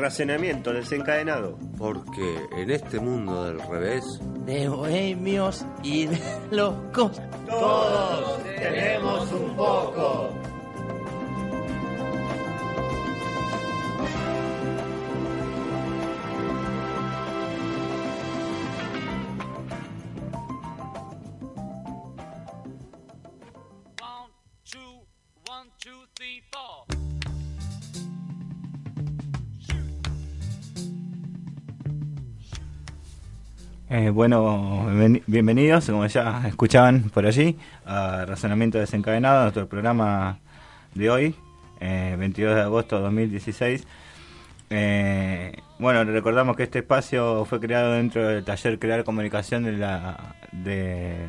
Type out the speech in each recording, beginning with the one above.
Racionamiento desencadenado. Porque en este mundo del revés, de bohemios y de locos, todos tenemos un poco. Eh, bueno, bienvenidos, como ya escuchaban por allí, a Razonamiento Desencadenado, nuestro programa de hoy, 22 eh, de agosto de 2016. Eh, bueno, recordamos que este espacio fue creado dentro del taller Crear Comunicación de la de,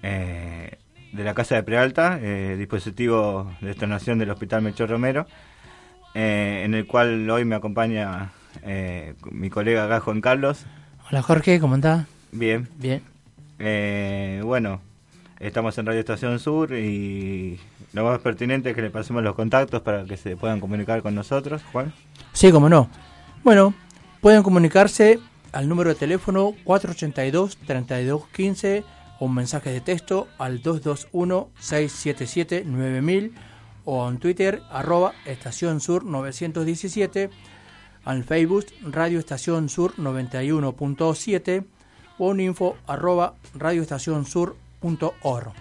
de la Casa de Prealta, dispositivo de externación del Hospital Melchor Romero, en el cual hoy me acompaña mi colega acá, Juan Carlos. Hola Jorge, ¿cómo estás? Bien. Bien. Eh, bueno, estamos en Radio Estación Sur y lo más pertinente es que le pasemos los contactos para que se puedan comunicar con nosotros, Juan. Sí, cómo no. Bueno, pueden comunicarse al número de teléfono 482-3215 o un mensaje de texto al 221-677-9000 o en Twitter arroba Estación Sur 917 al Facebook Radio Estación Sur 91.7 o un info arroba radioestacionsur.org.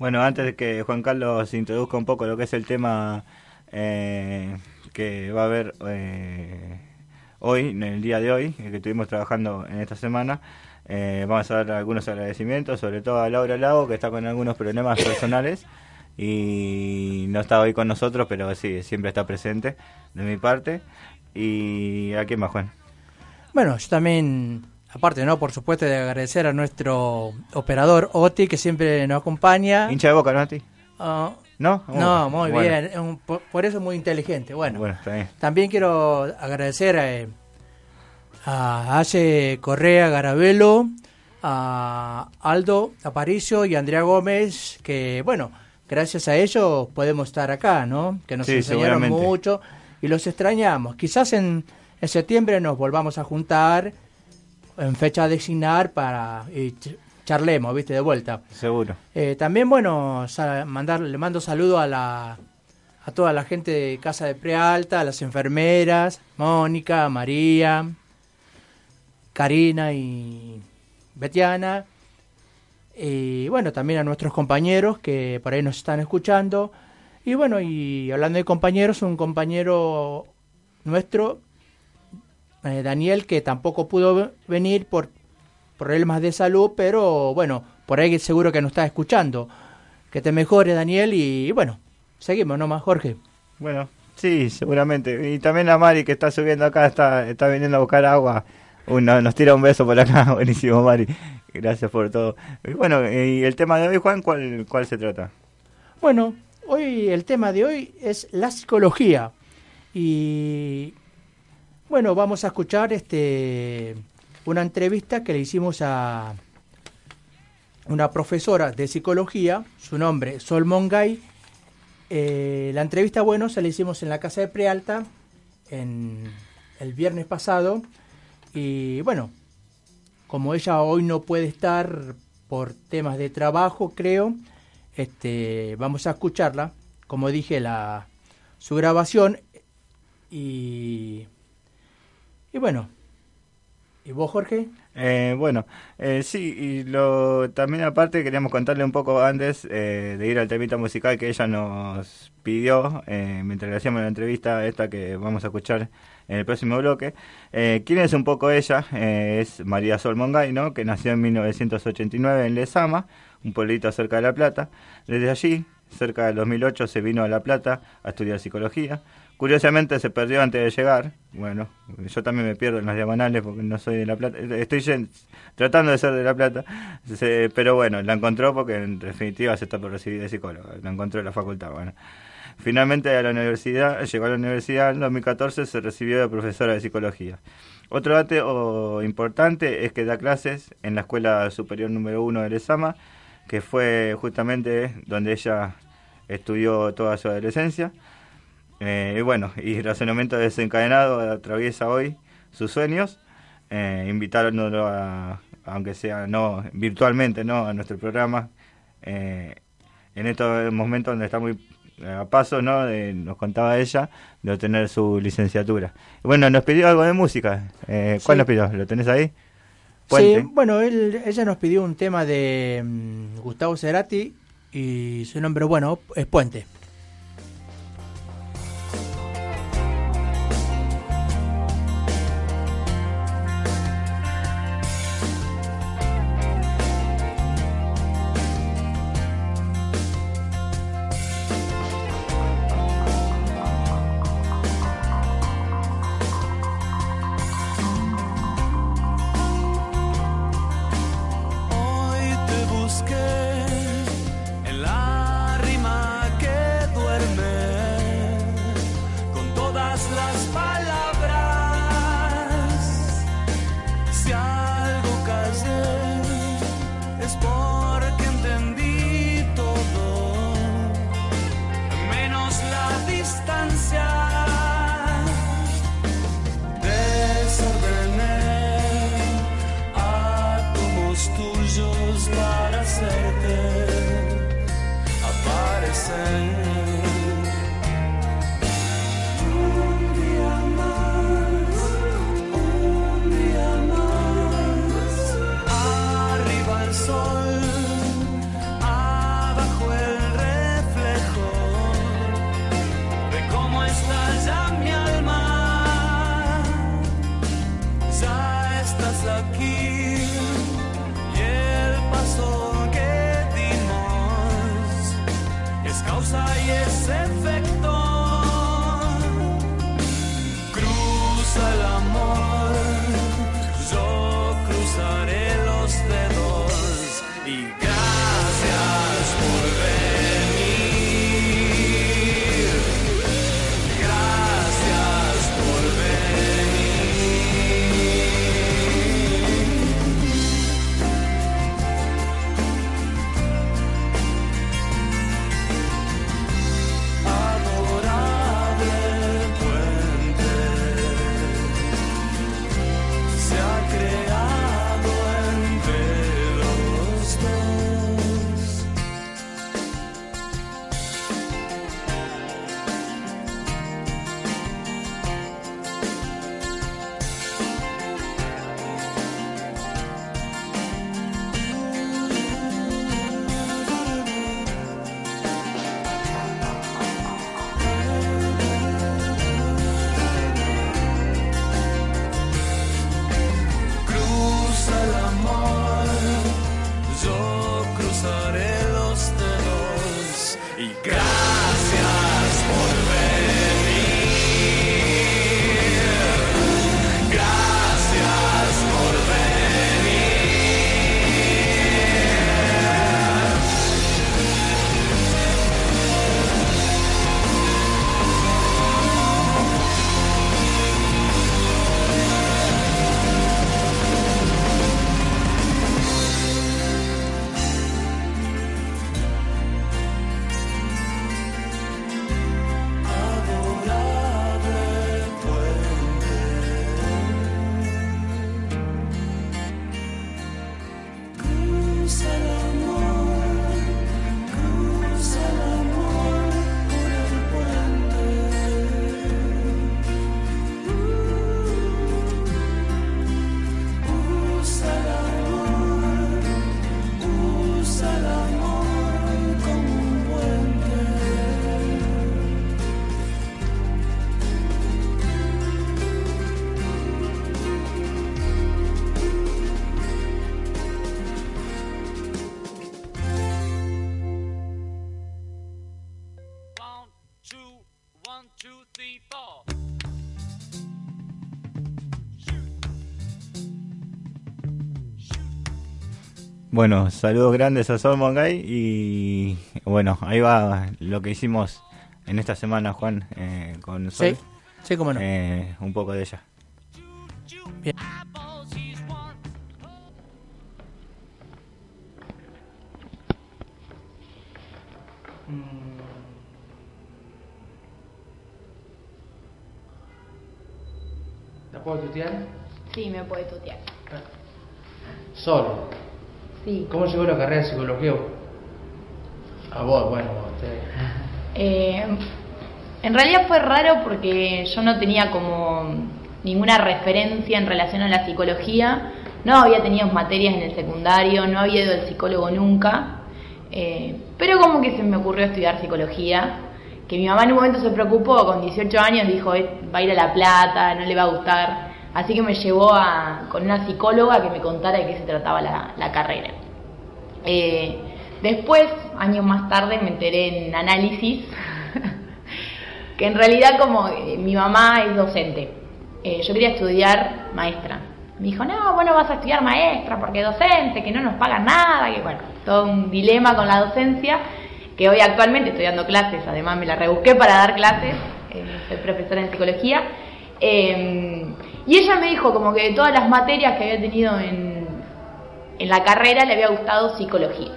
Bueno, antes de que Juan Carlos introduzca un poco lo que es el tema eh, que va a haber eh, hoy, en el día de hoy, que estuvimos trabajando en esta semana, eh, vamos a dar algunos agradecimientos, sobre todo a Laura Lago, que está con algunos problemas personales y no está hoy con nosotros, pero sí, siempre está presente de mi parte. ¿Y a quién más, Juan? Bueno, yo también, aparte, ¿no? Por supuesto, de agradecer a nuestro operador Oti, que siempre nos acompaña. ¿Hincha de boca, no, Oti? Ah, ¿No? no, muy bien. por, eso muy inteligente. Bueno, bueno también quiero agradecer a, a Ace Correa Garabelo, a Aldo Aparicio y Andrea Gómez, que, bueno, gracias a ellos podemos estar acá, ¿no? Que nos enseñaron mucho y los extrañamos. Quizás en, septiembre nos volvamos a juntar en fecha a designar para y charlemos, viste, de vuelta. Seguro. Eh, también, bueno, mandar, le mando saludo a la a toda la gente de Casa de Prealta, a las enfermeras, Mónica, María, Karina y Betiana. Y bueno, también a nuestros compañeros que por ahí nos están escuchando. Y bueno, y hablando de compañeros, un compañero nuestro, eh, Daniel, que tampoco pudo venir por problemas de salud, pero bueno, por ahí seguro que nos está escuchando. Que te mejore, Daniel, y, bueno, seguimos nomás, Jorge. Bueno, sí, seguramente. Y también a Mari, que está subiendo acá, está, está viniendo a buscar agua. Uno, nos tira un beso por acá, buenísimo, Mari. Gracias por todo. Y bueno, y el tema de hoy, Juan, ¿cuál, cuál se trata? Bueno, Hoy el tema de hoy es la psicología. Y bueno, vamos a escuchar este una entrevista que le hicimos a una profesora de psicología, su nombre Sol Mongay. Eh, la entrevista, bueno, se la hicimos en la casa de Prealta en el viernes pasado. Y bueno, como ella hoy no puede estar por temas de trabajo, creo, este, vamos a escucharla, como dije, la, su grabación y, y bueno, ¿Y vos, Jorge? Eh, bueno, eh, sí, y lo, también aparte queríamos contarle un poco antes eh, de ir al temita musical que ella nos pidió eh, mientras le hacíamos la entrevista esta que vamos a escuchar en el próximo bloque. Eh, ¿Quién es un poco ella? Es María Sol Mongay, ¿no? que nació en 1989 en Lezama, un pueblito cerca de La Plata. Desde allí, cerca del 2008, se vino a La Plata a estudiar psicología. Curiosamente se perdió antes de llegar. Bueno, yo también me pierdo en las diagonales porque no soy de La Plata. Estoy tratando de ser de La Plata. Se- pero bueno, la encontró porque en definitiva se está por recibir de psicóloga. La encontró en la facultad. Bueno. Finalmente a la universidad, llegó a la universidad en 2014, se recibió de profesora de psicología. Otro dato importante es que da clases en la Escuela Superior número 1 de Lezama, que fue justamente donde ella estudió toda su adolescencia. Eh, y bueno, y razonamiento desencadenado atraviesa hoy sus sueños, eh, invitándolo a, aunque sea no virtualmente, no a nuestro programa, eh, en estos momentos donde está muy a paso, ¿no? De- nos contaba ella de obtener su licenciatura. Bueno, nos pidió algo de música. Eh, ¿Cuál Sí. nos pidió? ¿Lo tenés ahí? Puente. Sí, bueno, él, ella nos pidió un tema de mm, Gustavo Cerati y su nombre, bueno, es Puente. Bueno, saludos grandes a Sol Mongay y bueno, ahí va lo que hicimos en esta semana, Juan, eh, con Sol. Sí, sí, cómo no. Eh, un poco de ella. Bien. ¿La puedo tutear? Sí, me puede tutear. Sol. Sí. ¿Cómo llegó la carrera de psicología? A vos, bueno, a usted. Eh, en realidad fue raro porque yo no tenía como ninguna referencia en relación a la psicología. No había tenido materias en el secundario, no había ido al psicólogo nunca. Eh, pero como que se me ocurrió estudiar psicología. Que mi mamá en un momento se preocupó, con 18 años dijo, "Eh, va a ir a La Plata, no le va a gustar. Así que me llevó a, con una psicóloga que me contara de qué se trataba la, carrera. Eh, después, años más tarde, me enteré en análisis que en realidad como eh, mi mamá es docente, eh, yo quería estudiar maestra. Me dijo, no, bueno, vas a estudiar maestra porque docente, que no nos pagan nada, que bueno, todo un dilema con la docencia, que hoy actualmente estoy dando clases, además me la rebusqué para dar clases, eh, soy profesora en psicología, eh, y ella me dijo como que de todas las materias que había tenido en, en la carrera le había gustado psicología.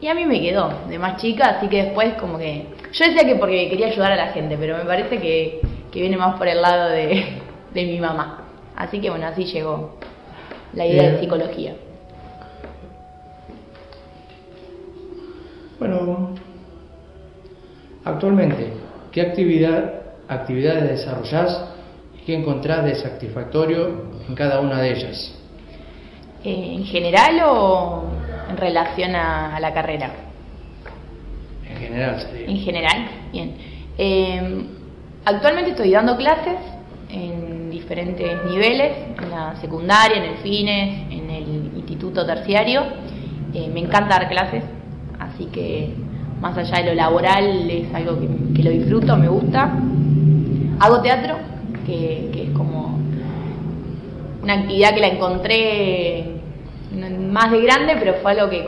Y a mí me quedó de más chica, así que después como que... Yo decía que porque quería ayudar a la gente, pero me parece que, que viene más por el lado de, de mi mamá. Así que bueno, así llegó la idea de psicología. Bueno, actualmente, ¿qué actividad, actividades desarrollás y qué encontrás de satisfactorio en cada una de ellas? Eh, ¿En general o en relación a, a la carrera? En general sería. En general, bien. Eh, actualmente estoy dando clases en diferentes niveles, en la secundaria, en el FINES, en el instituto terciario. Eh, me encanta dar clases, así que más allá de lo laboral es algo que, que lo disfruto, me gusta. Hago teatro, que, que es como una actividad que la encontré más de grande, pero fue algo que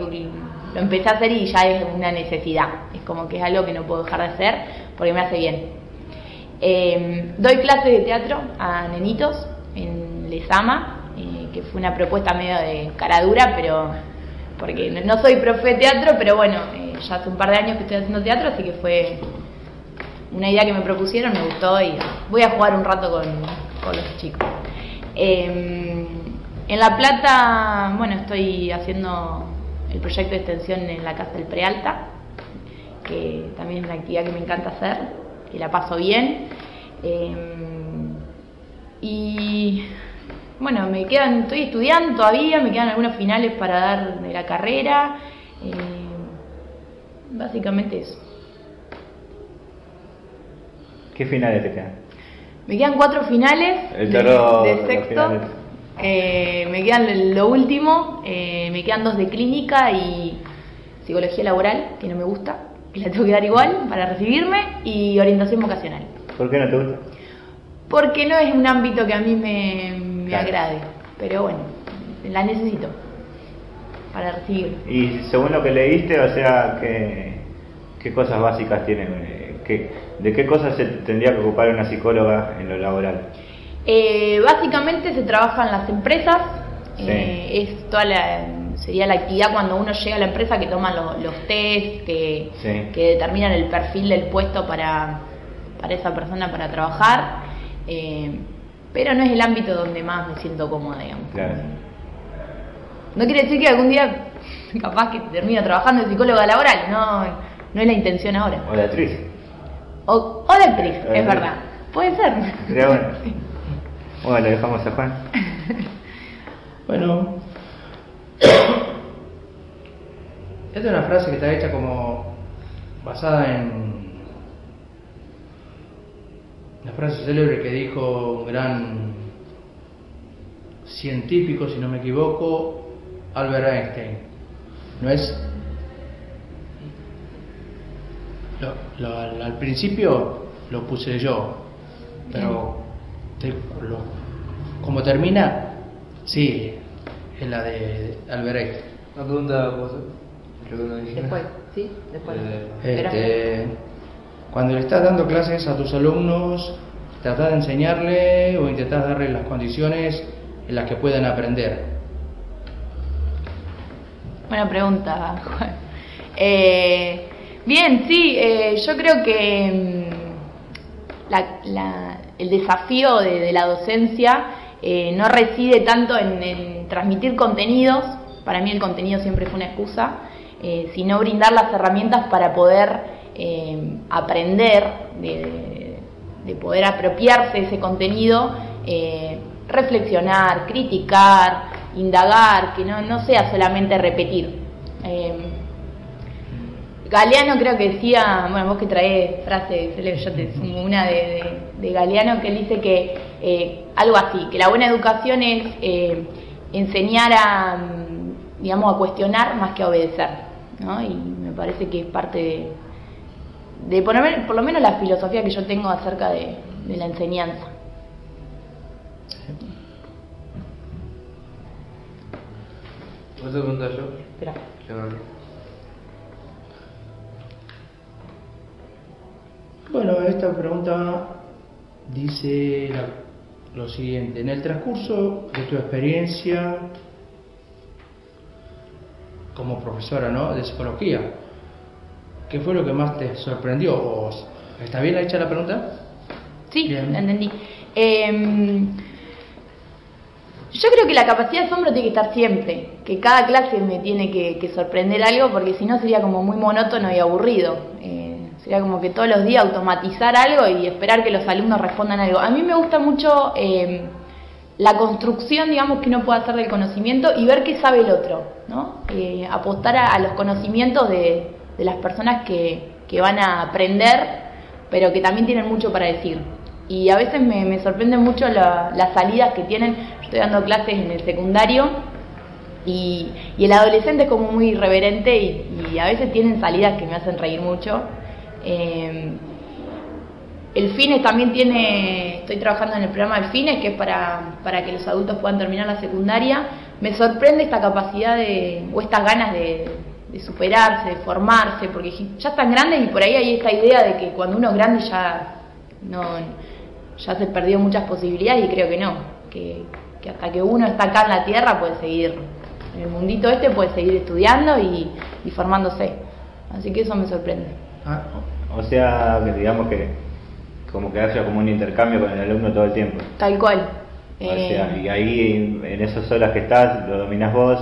lo empecé a hacer y ya es una necesidad. Es como que es algo que no puedo dejar de hacer porque me hace bien. Eh, doy clases de teatro a nenitos en Lesama, eh, que fue una propuesta medio de cara dura, pero porque no, no soy profe de teatro, pero bueno, eh, ya hace un par de años que estoy haciendo teatro, así que fue una idea que me propusieron, me gustó y voy a jugar un rato con, con los chicos. Eh, en La Plata, bueno, estoy haciendo el proyecto de extensión en la Casa del Prealta, que también es una actividad que me encanta hacer, que la paso bien. Eh, y bueno, me quedan, estoy estudiando todavía, me quedan algunos finales para dar de la carrera. eh, básicamente eso. ¿Qué finales te quedan? Me quedan cuatro finales El de, sexto. finales. Eh, me quedan lo último, eh, me quedan dos de clínica y psicología laboral, que no me gusta, que la tengo que dar igual para recibirme, y orientación vocacional. ¿Por qué no te gusta? Porque no es un ámbito que a mí me, me Claro. agrade, pero bueno, la necesito para recibir. Y según lo que leíste, o sea, ¿qué, qué cosas básicas tienen? ¿Qué- ¿De qué cosas se tendría que ocupar una psicóloga en lo laboral? Eh, básicamente se trabaja en las empresas, Sí. eh, es toda la, sería la actividad cuando uno llega a la empresa que toman lo- los test, que, Sí. que determinan el perfil del puesto para, para esa persona para trabajar, eh, pero no es el ámbito donde más me siento cómoda, digamos. Claro. No quiere decir que algún día capaz que termino trabajando de psicóloga laboral, no, no es la intención ahora. O de actriz. O, o de actriz, Eh, es verdad. Puede ser. Sería bueno. Bueno, le dejamos a Juan. Bueno. Esta es una frase que está hecha como basada en la frase célebre que dijo un gran científico, si no me equivoco, Albert Einstein. ¿No es? Lo- lo- al, al principio lo puse yo, Pero, te- lo- como termina, sí, es la de Albert Una pregunta, ¿puedo hacer? Creo que no dije. Después, ¿sí? Después. Eh. Este, cuando le estás dando clases a tus alumnos, tratás de enseñarle o intentás darle las condiciones en las que puedan aprender. Buena pregunta, Juan. Eh, bien, sí, eh, yo creo que mm, el desafío de, la docencia eh, no reside tanto en, transmitir contenidos, para mí el contenido siempre fue una excusa, eh, sino brindar las herramientas para poder aprender, de, de poder apropiarse ese contenido, reflexionar, criticar, indagar, que no, sea solamente repetir. Galeano creo que decía, bueno, vos que traes frases, yo te sumo una de, de- de Galeano que él dice que eh, algo así, que la buena educación es eh, enseñar a, mm, digamos, a cuestionar más que a obedecer, ¿no? Y me parece que es parte de, de por, lo men- por lo menos la filosofía que yo tengo acerca de, de la enseñanza. ¿Puedo preguntar yo? Espera. Bueno, esta pregunta dice la- lo siguiente. En el transcurso de tu experiencia como profesora ¿no? de psicología, ¿qué fue lo que más te sorprendió? ¿O ¿Está bien hecha la pregunta? Sí, Bien. entendí. Eh, yo creo que la capacidad de asombro tiene que estar siempre, que cada clase me tiene que, que sorprender algo, porque si no sería como muy monótono y aburrido. Eh, sería como que todos los días automatizar algo y esperar que los alumnos respondan algo. A mí me gusta mucho eh, la construcción, digamos, que uno puede hacer del conocimiento y ver qué sabe el otro, ¿no? Eh, apostar a, los conocimientos de, de las personas que, que van a aprender pero que también tienen mucho para decir. Y a veces me, me sorprenden mucho la- las salidas que tienen. Estoy dando clases en el secundario y, y el adolescente es como muy irreverente y, y a veces tienen salidas que me hacen reír mucho. Eh, el FINES también tiene, estoy trabajando en el programa del FINES, que es para, para que los adultos puedan terminar la secundaria. Me sorprende esta capacidad de, o estas ganas de, de superarse, de formarse, porque ya están grandes y por ahí hay esta idea de que cuando uno es grande ya, no, ya se perdió muchas posibilidades y creo que no, que, que hasta que uno está acá en la tierra puede seguir, en el mundito este puede seguir estudiando y, y formándose. Así que eso me sorprende. Ah, O sea, que digamos que como que haya como un intercambio con el alumno todo el tiempo. Tal cual. O sea, Eh, y ahí en esas horas que estás lo dominas vos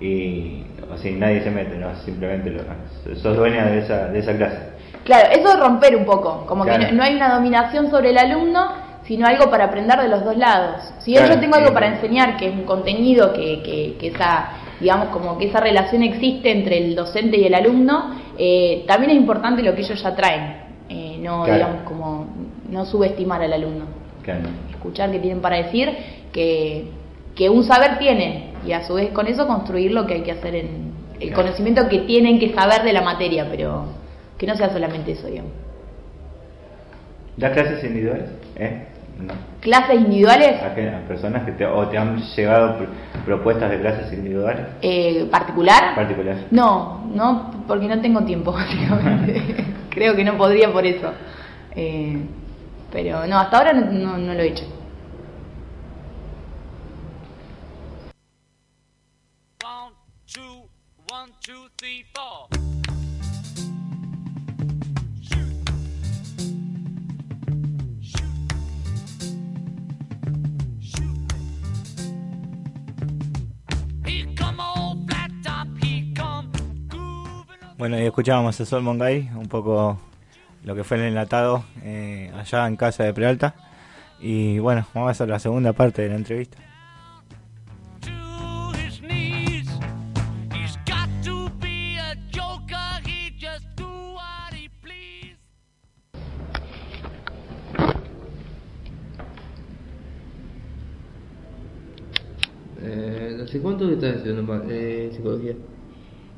y o sea, nadie se mete, ¿no? Simplemente lo, sos dueña de esa, de esa clase. Claro, eso es romper un poco, como Claro. que no, no hay una dominación sobre el alumno, sino algo para aprender de los dos lados. Si Claro, yo tengo algo para enseñar, que es un contenido, que, que, que esa, digamos, como que esa relación existe entre el docente y el alumno, eh, también es importante lo que ellos ya traen, eh, no, Claro. digamos, como no subestimar al alumno. Claro. Escuchar qué tienen para decir, que, que un saber tienen, y a su vez con eso construir lo que hay que hacer en el Claro. conocimiento que tienen que saber de la materia, pero que no sea solamente eso, digamos. ¿Das clases individuales? ¿Eh? No. clases individuales ¿A, qué? ¿A personas que te, o te han llegado pr- propuestas de clases individuales? eh, particular Particular. no no porque no tengo tiempo básicamente creo que no podría por eso Eh, pero no hasta ahora no, no- no lo he hecho Bueno, y escuchábamos a Sol Mongay, un poco lo que fue el enlatado eh, allá en casa de Prealta. Y bueno, vamos a hacer la segunda parte de la entrevista. Eh, ¿Hace cuánto que estás estudiando eh, psicología?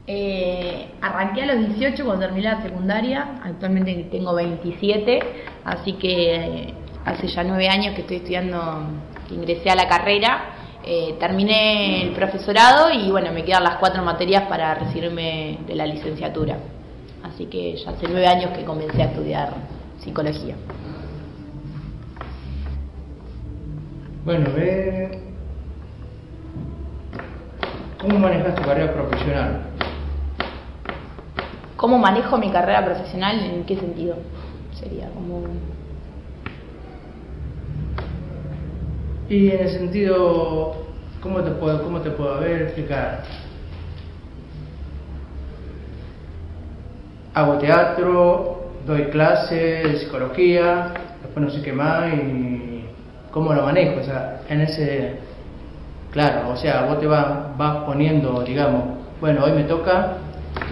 Eh, arranqué a los 18 cuando terminé la secundaria, actualmente tengo 27, así que eh, hace ya nueve años que estoy estudiando, que ingresé a la carrera. Eh, terminé el profesorado y bueno, me quedan las cuatro materias para recibirme de la licenciatura. Así que ya hace nueve años que comencé a estudiar psicología. Bueno, ve. ¿Cómo manejas tu carrera profesional? ¿Cómo manejo mi carrera profesional? ¿En qué sentido? Sería como... Y en el sentido, ¿cómo te puedo, cómo te puedo ver, explicar? Hago teatro, doy clases de psicología, después no sé qué más y cómo lo manejo, o sea, en ese, claro, o sea, vos te vas, vas poniendo, digamos, bueno, hoy me toca,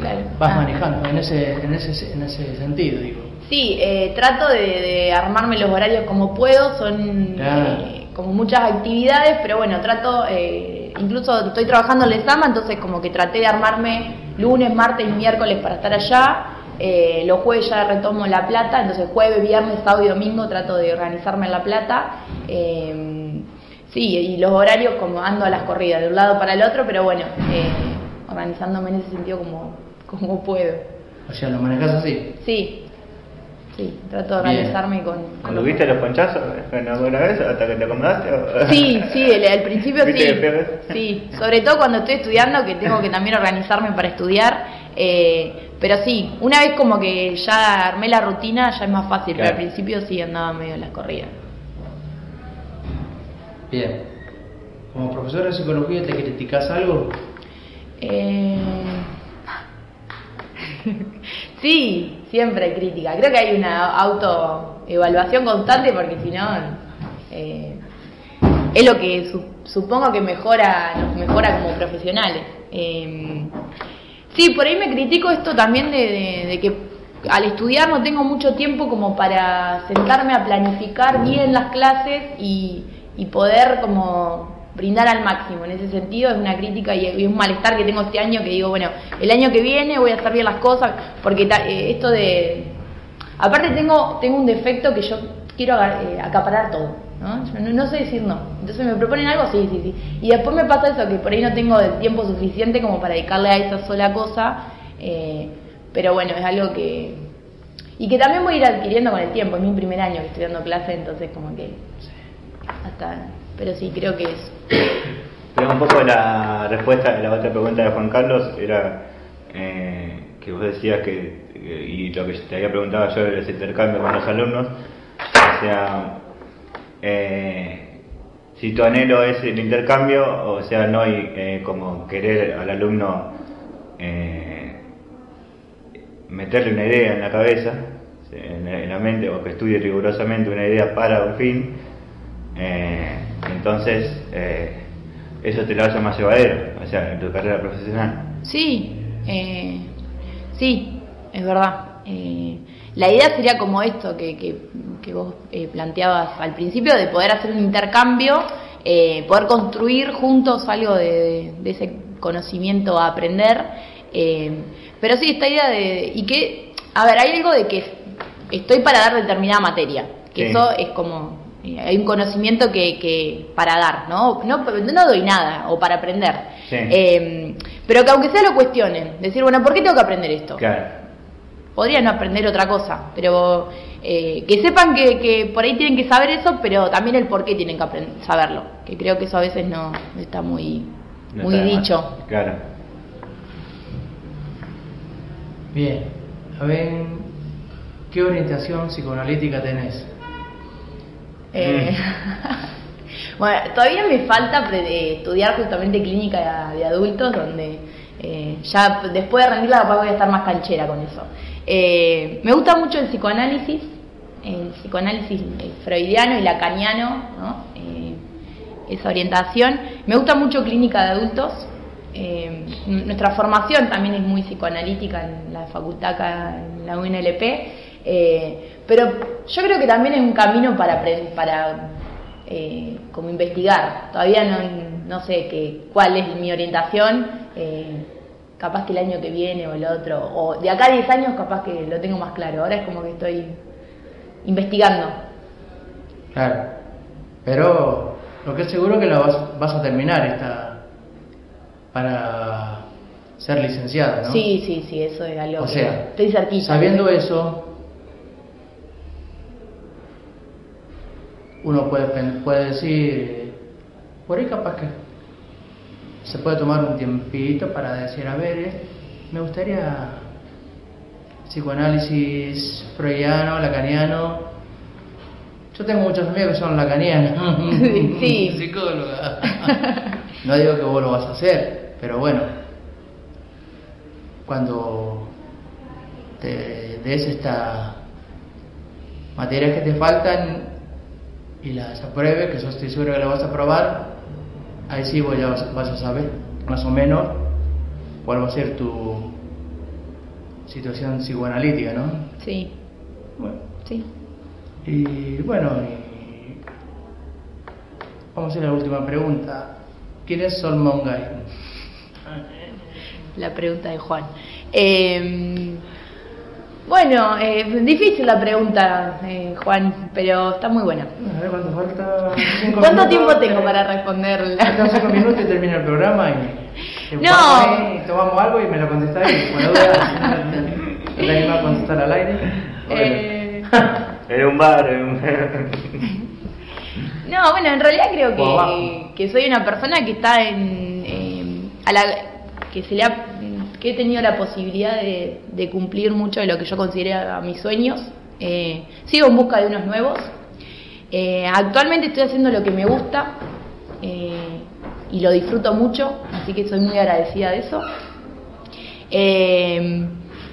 Claro. vas Ah. manejando en ese, en ese, en ese sentido, digo. Sí, eh, trato de, de armarme los horarios como puedo, son Claro. eh, como muchas actividades, pero bueno, trato, eh, incluso estoy trabajando en Lesama, entonces como que traté de armarme lunes, martes y miércoles para estar allá, eh, los jueves ya retomo La Plata, entonces jueves, viernes, sábado y domingo trato de organizarme en La Plata. eh, sí, y los horarios como ando a las corridas, de un lado para el otro, pero bueno, eh, organizándome en ese sentido como, como puedo. O sea, lo manejas así. Sí, sí, trato de Bien. organizarme con... con lo- ¿Tuviste los ponchazos en alguna vez hasta que te acomodaste? o- Sí, sí, el- al principio ¿Viste sí. Sí, sobre todo cuando estoy estudiando, que tengo que también organizarme para estudiar. eh, pero sí, una vez como que ya armé la rutina, ya es más fácil, pero al principio sí andaba medio en las corridas. Bien. Como profesor de psicología, ¿te criticas algo? Eh, sí, siempre hay crítica. Creo que hay una autoevaluación constante porque si no, eh, es lo que su- supongo que mejora, nos mejora como profesionales. Eh, sí, por ahí me critico esto también de, que al estudiar no tengo mucho tiempo como para sentarme a planificar bien las clases y poder como brindar al máximo. En ese sentido es una crítica y un malestar que tengo este año que digo, bueno, el año que viene voy a hacer bien las cosas porque eh, esto de... Aparte tengo, tengo un defecto que yo quiero eh, acaparar todo. ¿no? Yo no, no sé decir no. Entonces me proponen algo, sí, sí, sí. Y después me pasa eso, que por ahí no tengo el tiempo suficiente como para dedicarle a esa sola cosa. eh, pero bueno, es algo que... Y que también voy a ir adquiriendo con el tiempo. Es mi primer año que estoy dando clase, entonces como que... Hasta... Pero sí, creo que es... Pero un poco la respuesta de la otra pregunta de Juan Carlos era eh, que vos decías que, que- y lo que te había preguntado yo era ese intercambio con los alumnos, o sea, eh, si tu anhelo es el intercambio, o sea, no hay eh, como querer al alumno eh, meterle una idea en la cabeza, en la, en la mente, o que estudie rigurosamente una idea para un fin, eh, entonces eh, eso te lo hace más llevadero, o sea, en tu carrera profesional. Sí, eh, sí, es verdad. Eh, la idea sería como esto que, que, que vos eh, planteabas al principio, de poder hacer un intercambio, eh, poder construir juntos algo de, de ese conocimiento a aprender. eh, pero sí, esta idea de... Y que, a ver, hay algo de que estoy para dar determinada materia, que Sí. eso es como... eh, hay un conocimiento que, que para dar, ¿no? ¿no? No doy nada, o para aprender. Sí. Eh, pero que aunque sea lo cuestionen, decir, bueno, ¿por qué tengo que aprender esto? Claro, Podría no aprender otra cosa, pero eh, que sepan que, que por ahí tienen que saber eso, pero también el por qué tienen que aprender, saberlo, que creo que eso a veces no está muy, no muy está de más. dicho. Claro. Bien. A ver, ¿qué orientación psicoanalítica tenés? Eh, bueno, todavía me falta pre- de estudiar justamente clínica de adultos, donde eh, ya después de rendirla capaz voy a estar más canchera con eso. Eh, me gusta mucho el psicoanálisis, el psicoanálisis eh, freudiano y lacaniano, ¿no? Eh, esa orientación. Me gusta mucho clínica de adultos. Eh, nuestra formación también es muy psicoanalítica en la facultad acá en la UNLP. Eh, pero yo creo que también es un camino para, para eh, como investigar. Todavía no, no sé que, cuál es mi orientación. eh, capaz que el año que viene o el otro, o de acá a 10 años capaz que lo tengo más claro. Ahora es como que estoy investigando. Claro. Pero lo que es seguro que la vas, vas a terminar esta para ser licenciada, ¿no? Sí, sí, sí, eso es algo O que sea, estoy cerquita. Sabiendo eso, uno puede, puede decir, por ahí capaz que se puede tomar un tiempito para decir, a ver, eh, me gustaría psicoanálisis freudiano, lacaniano. Yo tengo muchos amigos que son lacanianos. Sí. Psicóloga. No digo que vos lo vas a hacer, pero bueno, cuando te des estas materias que te faltan y las apruebes, que yo estoy seguro que las vas a aprobar, ahí sí vos ya vas, vas a saber más o menos cuál va a ser tu situación psicoanalítica, ¿no? Sí, Bueno, sí. y bueno, y vamos a hacer la última pregunta. ¿Quién es Sol Mongay? La pregunta de Juan. Eh, bueno, eh, difícil la pregunta, eh, Juan, pero está muy buena. A ver cuánto falta. Cinco ¿Cuánto minutos, tiempo tengo para Faltan responderla? cinco minutos y termina el programa y, No. ahí, tomamos algo y me lo contestáis. Cuando duda, no te animas a contestar al aire. Bueno. Eh, En un bar, en. No, bueno, en realidad creo que, que soy una persona que está en. eh, a la, que se le ha, que he tenido la posibilidad de, cumplir mucho de lo que yo considero mis sueños. Eh, sigo en busca de unos nuevos. Eh, actualmente estoy haciendo lo que me gusta eh, y lo disfruto mucho, así que soy muy agradecida de eso.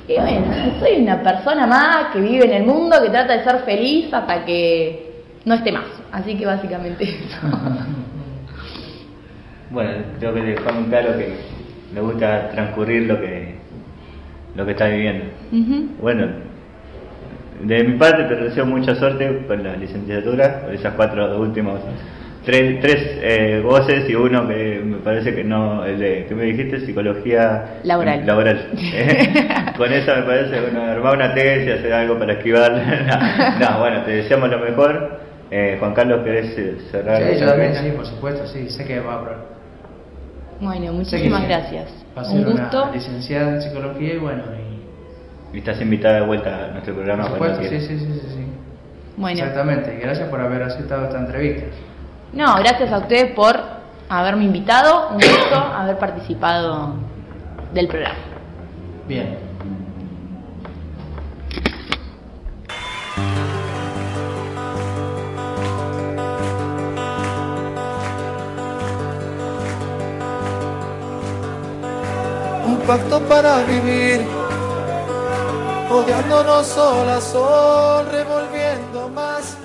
Y bueno, soy una persona más que vive en el mundo, que trata de ser feliz hasta que no esté más. Así que básicamente eso. Bueno, creo que dejó muy claro que le gusta transcurrir lo que lo que está viviendo. Bueno, de mi parte te deseo mucha suerte con la licenciatura, con esas cuatro últimos, tres, tres eh, voces y uno que me parece que no, el de, que me dijiste, psicología Laboral. laboral. Eh, con eso me parece, bueno, armar una tesis, hacer algo para esquivar. no, no, bueno, te deseamos lo mejor. Eh, Juan Carlos, ¿querés eh, cerrar? Sí, yo también, sí, por supuesto, sí, sé que va a aprobar. Bueno, muchísimas sí. gracias. Va a ser Un gusto. una licenciada en psicología y bueno, y Y estás invitada de vuelta a nuestro programa por supuesto, sí, sí, sí, sí, sí. Bueno, Exactamente, y gracias por haber aceptado esta entrevista. no, gracias a ustedes por haberme invitado. Un gusto haber participado del programa. Bien. Un pacto para vivir, odiándonos sol a sol, revolviendo más.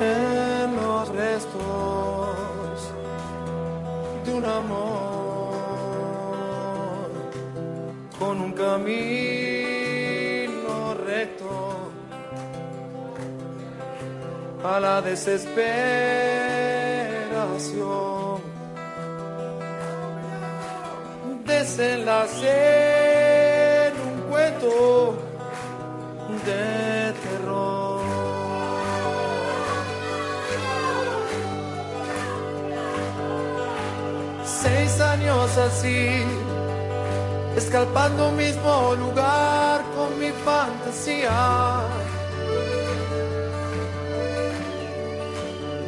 En los restos de un amor, con un camino recto a la desesperación. Desenlace en un cuento de terror. Seis años así, escalpando un mismo lugar con mi fantasía.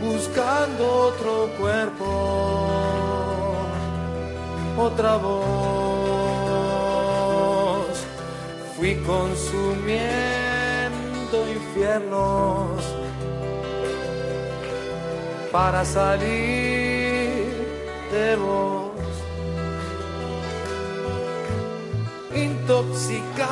buscando otro cuerpo, otra voz. Fui consumiendo infiernos para salir de vos. Intoxicado,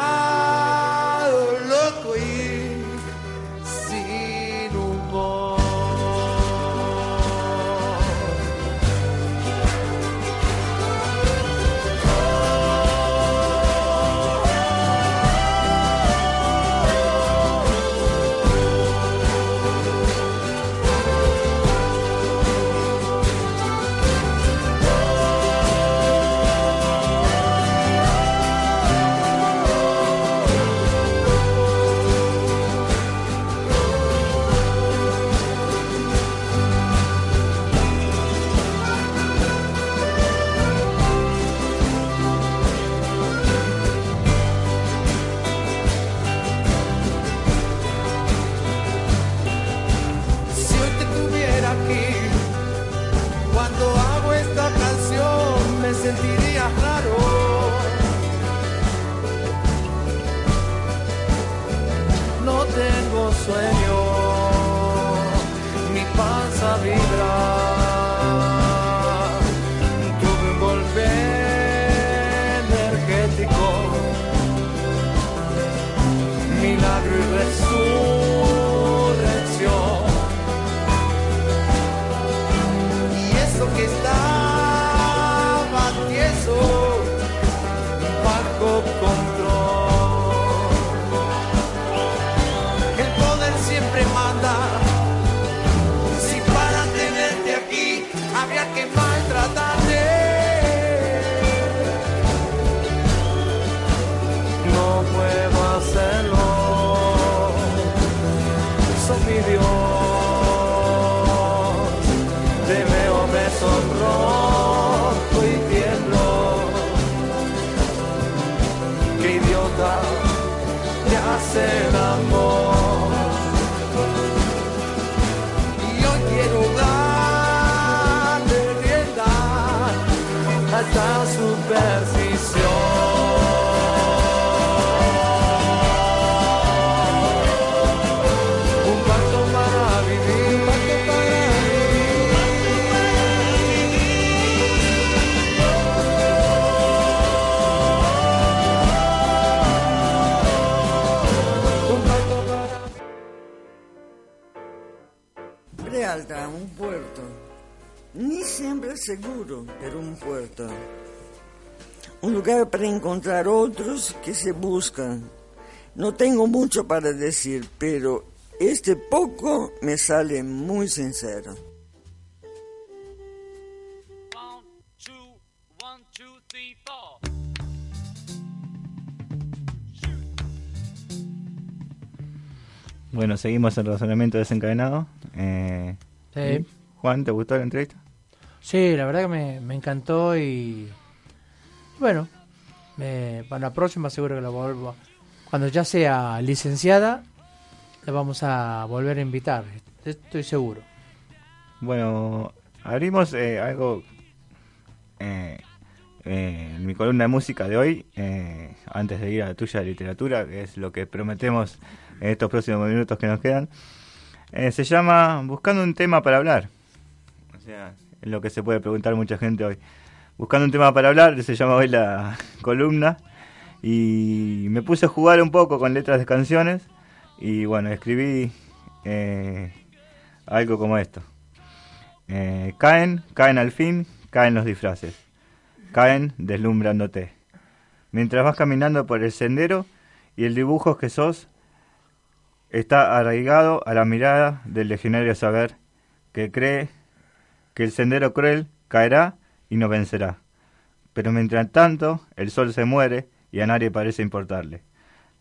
seguro, pero un puerto. Un lugar para encontrar otros que se buscan. No tengo mucho para decir, pero este poco me sale muy sincero. One, two, one, two, three, four. Bueno, seguimos el razonamiento desencadenado. Eh, Sí. Juan, ¿te gustó la entrevista? Sí, la verdad que me, me encantó y bueno, me- para la próxima seguro que la vuelvo. Cuando ya sea licenciada, la vamos a volver a invitar, estoy seguro. Bueno, abrimos eh, algo eh, eh, en mi columna de música de hoy, eh, antes de ir a la tuya de literatura, que es lo que prometemos en estos próximos minutos que nos quedan. Eh, se llama Buscando un tema para hablar. O sea, es lo que se puede preguntar mucha gente hoy. Buscando un tema para hablar, se llama hoy la columna. Y me puse a jugar un poco con letras de canciones. Y bueno, escribí eh, algo como esto. Eh, caen, caen al fin, caen los disfraces. Caen deslumbrándote. Mientras vas caminando por el sendero y el dibujo que sos está arraigado a la mirada del legionario saber que cree que el sendero cruel caerá y no vencerá. Pero mientras tanto, el sol se muere y a nadie parece importarle.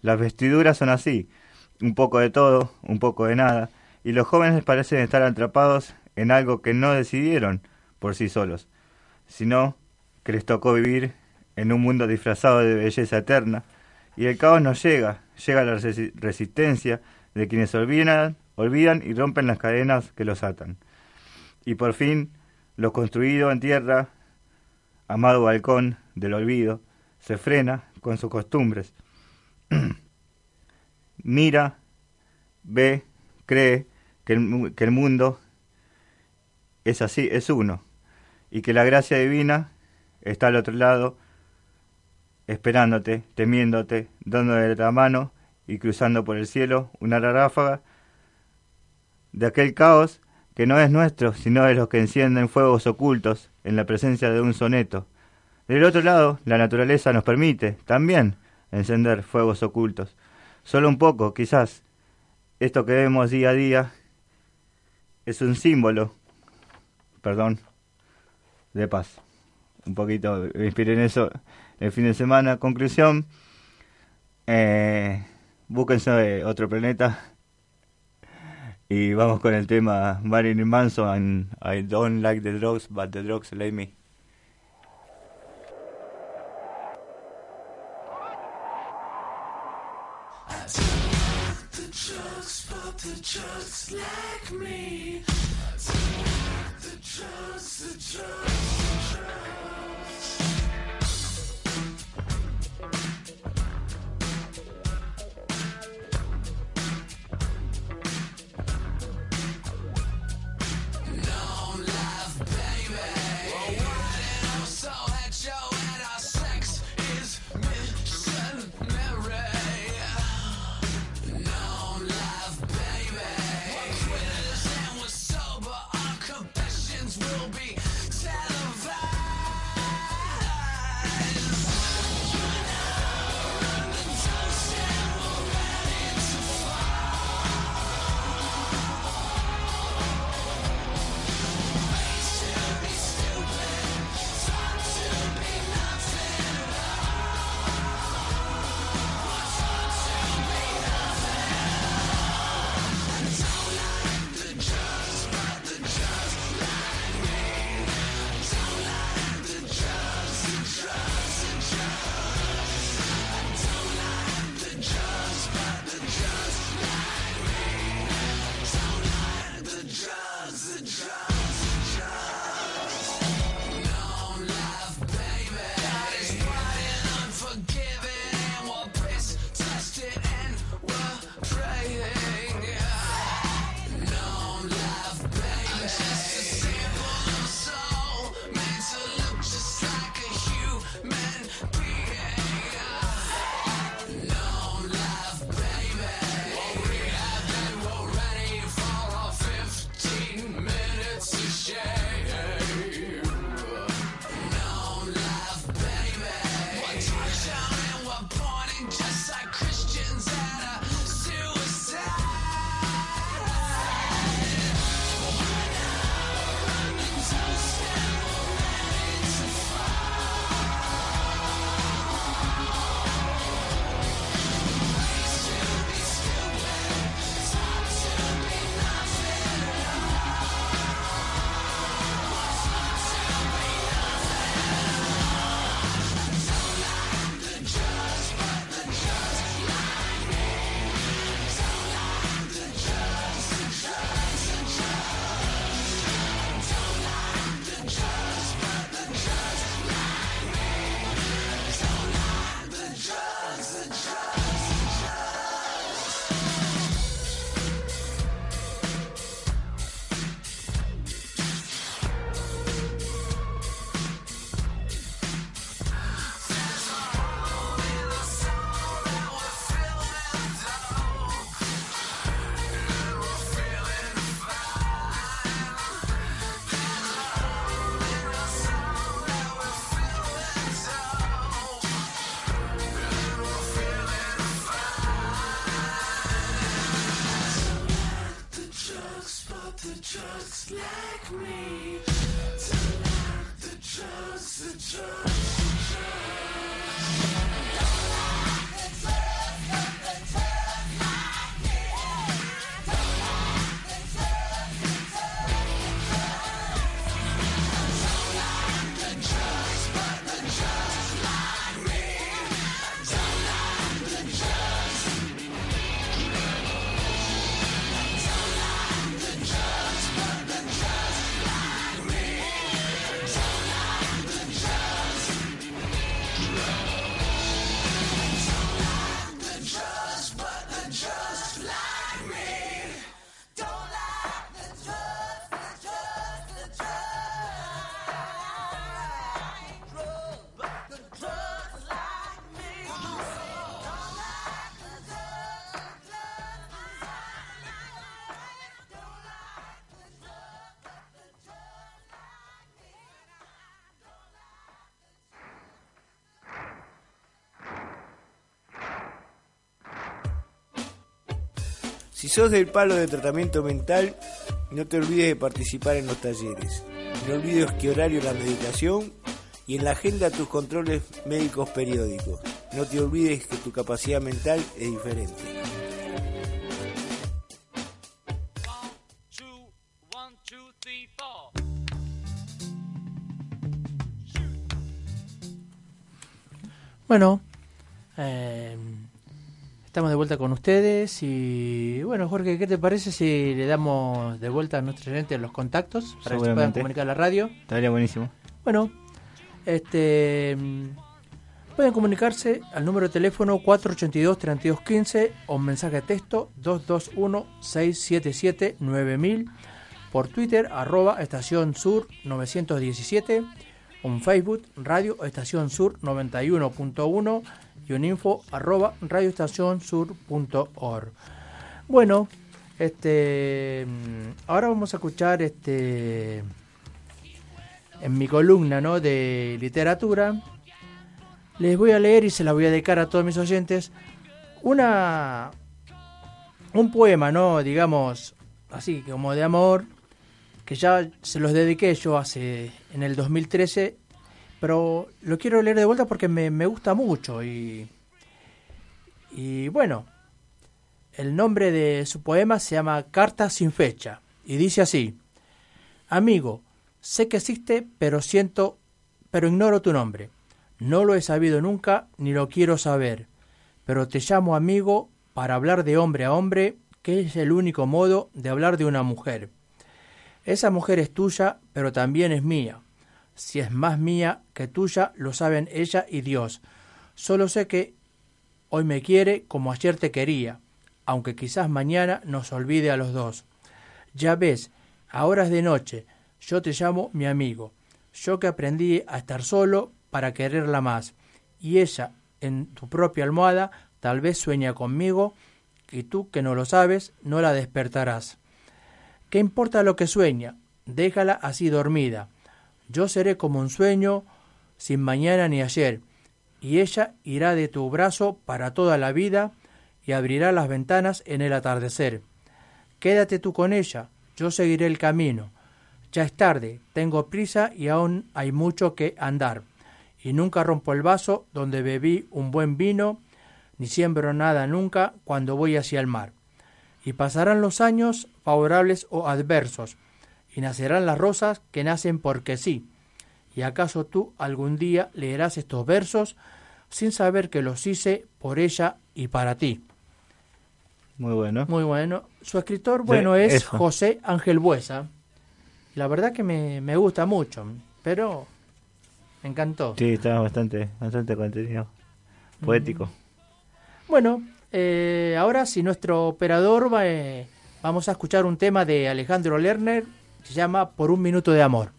Las vestiduras son así, un poco de todo, un poco de nada, y los jóvenes parecen estar atrapados en algo que no decidieron por sí solos, sino que les tocó vivir en un mundo disfrazado de belleza eterna, y el caos no llega, llega la resi- resistencia de quienes olvidan, olvidan y rompen las cadenas que los atan. Y por fin, lo construido en tierra, amado balcón del olvido, se frena con sus costumbres. Mira, ve, cree que el, mundo es así, es uno, y que la gracia divina está al otro lado, esperándote, temiéndote, dándole la mano y cruzando por el cielo una ráfaga de aquel caos que no es nuestro, sino de los que encienden fuegos ocultos en la presencia de un soneto. Del otro lado, la naturaleza nos permite también encender fuegos ocultos. Solo un poco, quizás. Esto que vemos día a día es un símbolo, perdón, de paz. Un poquito me inspiré en eso el fin de semana. Conclusión, eh, búsquense otro planeta y vamos con el tema Marilyn Manson I don't like the drugs, but the drugs like me. The drugs, but the drugs like me. The drugs, the drugs, the drugs. Sos del palo de tratamiento mental, no te olvides de participar en los talleres. No olvides que horario la medicación y en la agenda tus controles médicos periódicos. No te olvides que tu capacidad mental es diferente. Bueno, eh, estamos de vuelta con ustedes y bueno, Jorge, ¿qué te parece si le damos de vuelta a nuestros oyentes los contactos para que se puedan comunicar a la radio? Estaría buenísimo. Bueno, este pueden comunicarse al número de teléfono 482-3215 o mensaje de texto 221-677-9000 por Twitter arroba estación sur 917 un Facebook Radio Estación Sur 91.1 y un info arroba radioestacionsur.org. Bueno, este mm, ahora vamos a escuchar este en mi columna ¿no? de literatura. Les voy a leer y se la voy a dedicar a todos mis oyentes una un poema, ¿no? digamos así como de amor que ya se los dediqué yo hace en el 2013, pero lo quiero leer de vuelta porque me, gusta mucho y, y bueno, el nombre de su poema se llama Carta sin fecha y dice así, amigo, sé que existe, pero siento, pero ignoro tu nombre. No lo he sabido nunca ni lo quiero saber, pero te llamo amigo para hablar de hombre a hombre, que es el único modo de hablar de una mujer. Esa mujer es tuya, pero también es mía. Si es más mía que tuya, lo saben ella y Dios. Solo sé que hoy me quiere como ayer te quería, aunque quizás mañana nos olvide a los dos. Ya ves, ahora es de noche, yo te llamo mi amigo, yo que aprendí a estar solo para quererla más, y ella, en tu propia almohada, tal vez sueña conmigo, y tú que no lo sabes, no la despertarás. ¿Qué importa lo que sueña? Déjala así dormida. Yo seré como un sueño, sin mañana ni ayer, y ella irá de tu brazo para toda la vida y abrirá las ventanas en el atardecer. Quédate tú con ella, yo seguiré el camino. Ya es tarde, tengo prisa y aún hay mucho que andar. Y nunca rompo el vaso donde bebí un buen vino, ni siembro nada nunca cuando voy hacia el mar. Y pasarán los años favorables o adversos, y nacerán las rosas que nacen porque sí. ¿Y acaso tú algún día leerás estos versos sin saber que los hice por ella y para ti? Muy bueno. Muy bueno. Su escritor, bueno, es eso. José Ángel Buesa. La verdad que me, me gusta mucho, pero me encantó. Sí, está bastante, bastante contenido. Poético. Bueno, eh, ahora si nuestro operador va, eh, vamos a escuchar un tema de Alejandro Lerner, se llama Por un minuto de amor.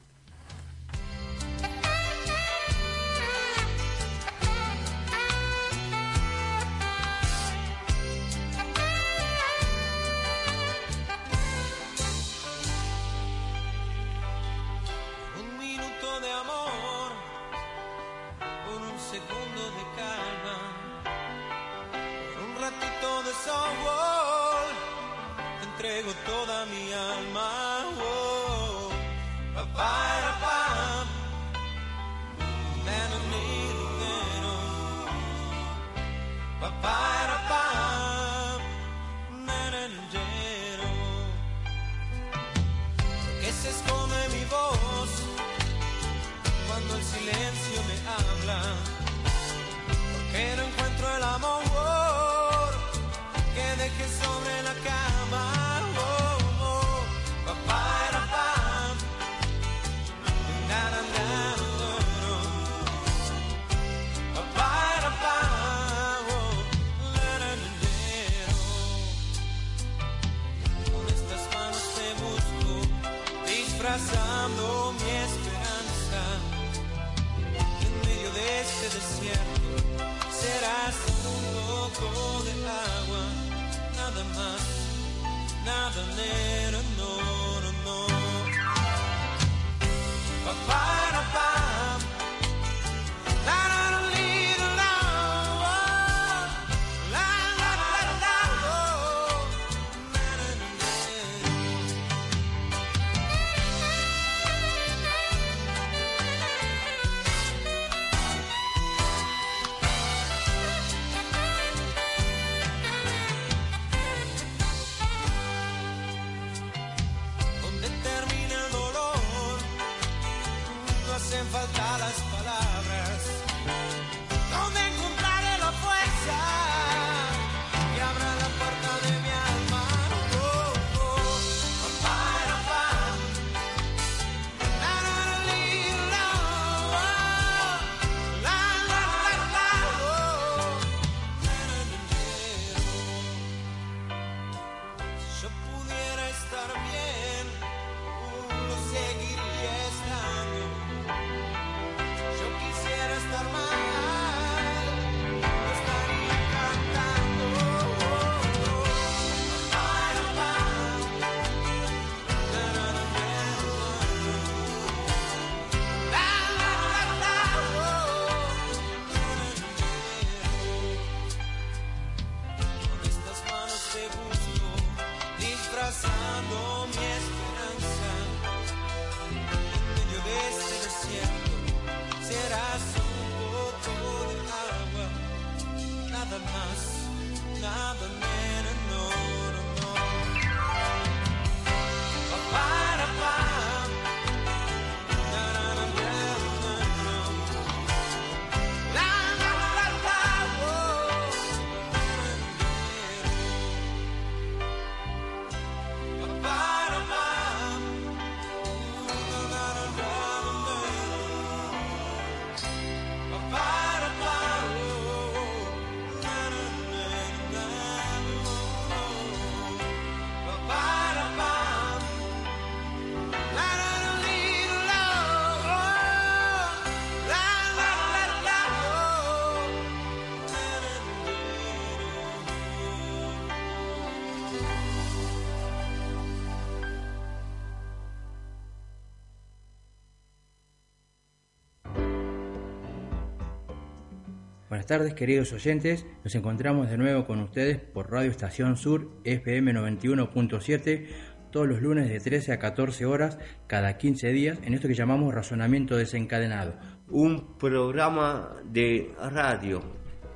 Buenas tardes, queridos oyentes. Nos encontramos de nuevo con ustedes por Radio Estación Sur FM 91.7 todos los lunes de 13 a 14 horas cada 15 días en esto que llamamos razonamiento desencadenado. Un programa de radio.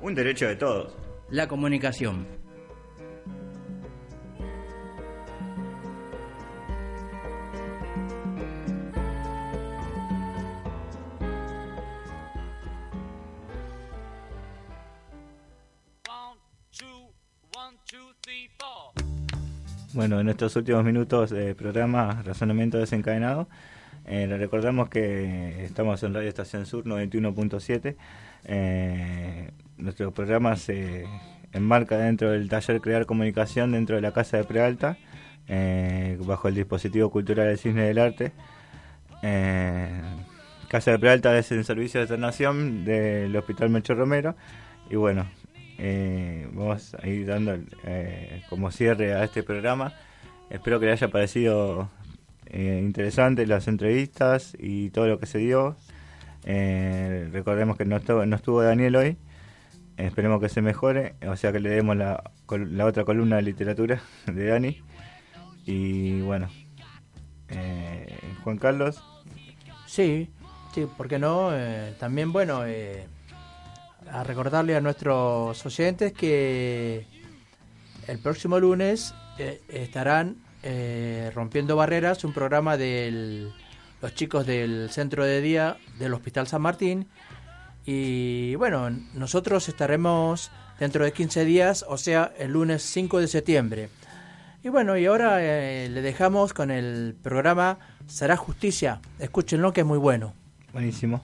Un derecho de todos. La comunicación. Bueno, en estos últimos minutos del programa Razonamiento Desencadenado, eh, recordamos que estamos en Radio Estación Sur 91.7. Eh, nuestro programa se enmarca dentro del taller Crear Comunicación dentro de la Casa de Prealta, eh, bajo el dispositivo cultural del Cisne del Arte. Eh, Casa de Prealta es el servicio de internación del Hospital Melchor Romero. Y bueno, eh, vamos a ir dando eh, como cierre a este programa. Espero que le haya parecido eh, interesante las entrevistas y todo lo que se dio. Eh, recordemos que no estuvo, no estuvo Daniel hoy. Esperemos que se mejore, o sea que le demos la, la otra columna de literatura de Dani. Y bueno, eh, Juan Carlos. Sí, sí, ¿por qué no? Eh, también, bueno, a recordarle a nuestros oyentes que el próximo lunes eh, estarán eh, rompiendo barreras un programa de los chicos del centro de día del Hospital San Martín y bueno, nosotros estaremos dentro de 15 días, o sea, el lunes 5 de septiembre. Y bueno, y ahora eh, le dejamos con el programa Será Justicia. Escúchenlo que es muy bueno. Buenísimo.